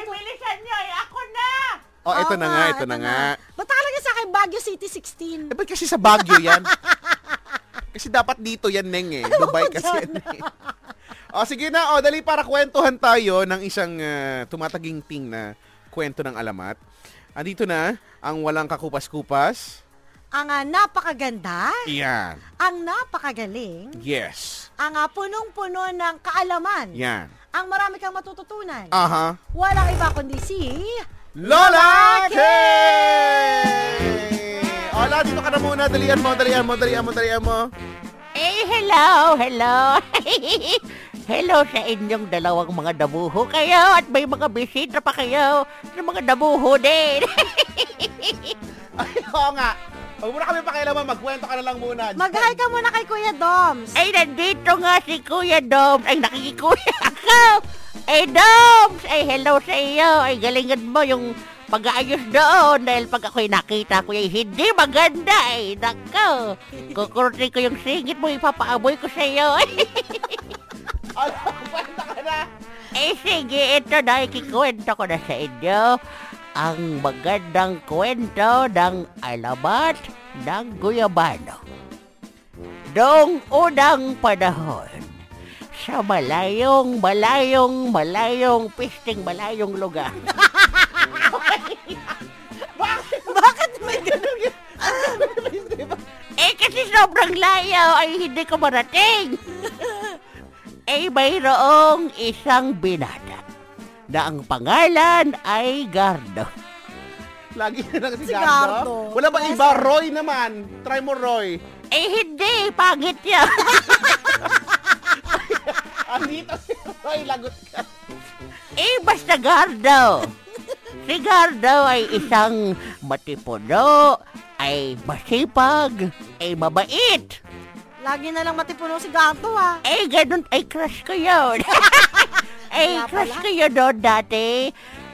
Ay, bilisan nyo eh. Ako na! Oh, ito Oo na nga, ito na nga. Ba't talaga sa akin Baguio City 16? Eh, ba't kasi sa Baguio yan? kasi dapat dito yan, Neng eh. Dubai kasi yan eh. O, sige na. O, dali para kwentuhan tayo ng isang ah, tumataginting na kwento ng alamat. Andito na ang walang kakupas-kupas. Ang ah, napakaganda, Yan. ang napakagaling, Yes. ang ah, punong-puno ng kaalaman, Yan. Ang marami kang matututunan. Aha. Walang iba kundi si... Lola K! Ola, dito ka na muna. Dalian mo, dalian mo, dalian mo, dalian mo. Eh, hello, hello. hello sa inyong dalawang mga dabuho kayo at may mga bisita pa kayo ng mga dabuho din. Ay, oo nga. Huwag mo na kami pakialaman, magkwento ka na lang muna. Mag-hi ka muna kay Kuya Doms. Ay, nandito nga si Kuya Doms. Ay, nakikikuya ako. Ay, Doms! Ay, hello sa iyo. Ay, galingan mo yung pag-aayos doon. Dahil pag ako'y nakita ko ay hindi maganda. Ay, nako. Kukurti ko yung singit mo, ipapaaboy ko sa iyo. Ala, kwento ka na. Eh, sige, ito na, ikikwento ko na sa inyo ang magandang kwento ng alamat ng Guyabano. Noong unang panahon, sa malayong, malayong, malayong, pisting malayong lugar. Bakit may ganun? Eh, kasi sobrang layo ay hindi ko marating. eh, mayroong isang binata na ang pangalan ay Gardo. Lagi na lang si Si Gardo. Gardo. Wala ba Yes, iba? Roy naman. Try mo, Roy. Eh, hindi. Pangit yan. Andito si Roy. Lagot ka. eh, basta Gardo. Si Gardo ay isang matipuno, ay masipag, ay mabait. Lagi na lang matipuno si Gato ah. Eh, ganun, ay crush ko yun. pala. ko yun doon dati.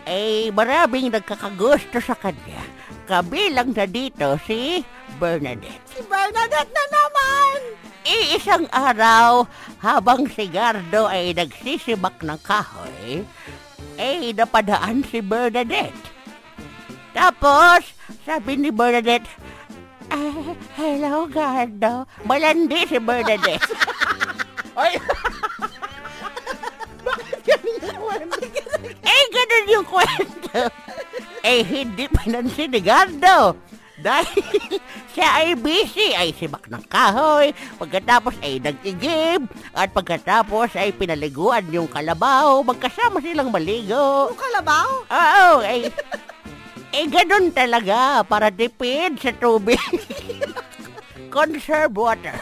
Eh, maraming nagkakagusto sa kanya. Kabilang na dito si Bernadette. Si Bernadette na naman! Eh, isang araw, habang si Gardo ay nagsisibak ng kahoy, eh, napadaan si Bernadette. Tapos, sabi ni Bernadette, ah, hello, Gardo. Malandi si Bernadette. Ay! Ganun yung kwento. eh, hindi pinansin ni Gardo. Dahil siya ay busy, ay sibak ng kahoy, pagkatapos ay nag-igib, at pagkatapos ay pinaliguan yung kalabaw, magkasama silang maligo. Yung kalabaw? Oo, eh, eh ganun talaga, para tipid sa tubig. Conserve water.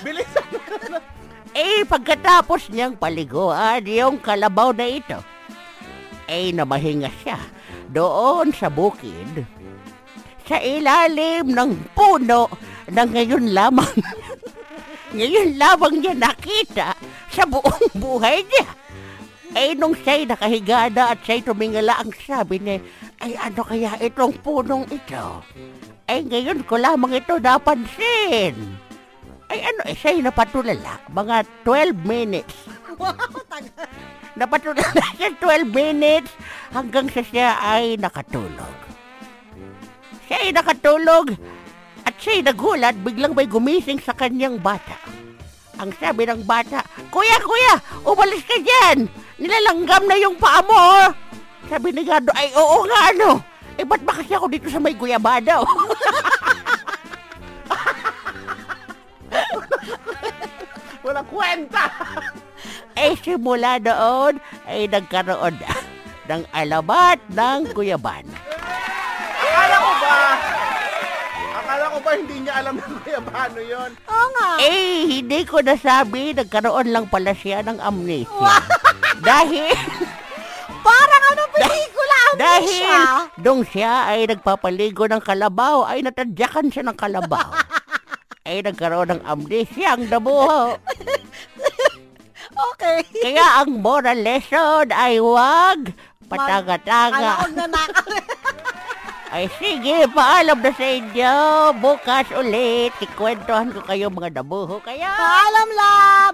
Bilisan mo. Eh, pagkatapos niyang paliguan yung kalabaw na ito, ay namahinga siya doon sa bukid sa ilalim ng puno na ngayon lamang ngayon lamang niya nakita sa buong buhay niya. Eh, nung siya'y nakahiga na at siya'y tumingala ang sabi niya, ay ano kaya itong punong ito? Ay, ngayon ko lamang ito napansin. Ay ano, eh, siya'y napatulala. Mga 12 minutes. Wow, tagal. Napatulala siya 12 minutes hanggang sa siya ay nakatulog. Siya ay nakatulog at siya'y nagulat biglang may gumising sa kanyang bata. Ang sabi ng bata, Kuya, kuya, umalis ka dyan! Nilalanggam na yung paa mo! oh." Sabi ni Gado, ay oo nga ano! Eh ba't ba kasi ako dito sa may guyabada? Walang kwenta. eh simula doon ay nagkaroon na ng alamat ng guyaban. Akala ko ba? Akala ko ba hindi niya alam ng kuya paano yun? Oo nga. Eh, hindi ko nasabi, nagkaroon lang pala siya ng amnesia. dahil, Parang ano pelikula ang dahil, siya. nung siya ay nagpapaligo ng kalabaw, ay natadyakan siya ng kalabaw. Ay nagkaroon ng amnesia ang dabuho. Okay. Kaya ang moral lesson ay wag pataga-taga. Kalaog na naka. Ay sige, paalam na sa inyo. Bukas ulit, ikwentuhan ko kayo mga dabuho. Kaya... Paalam lang!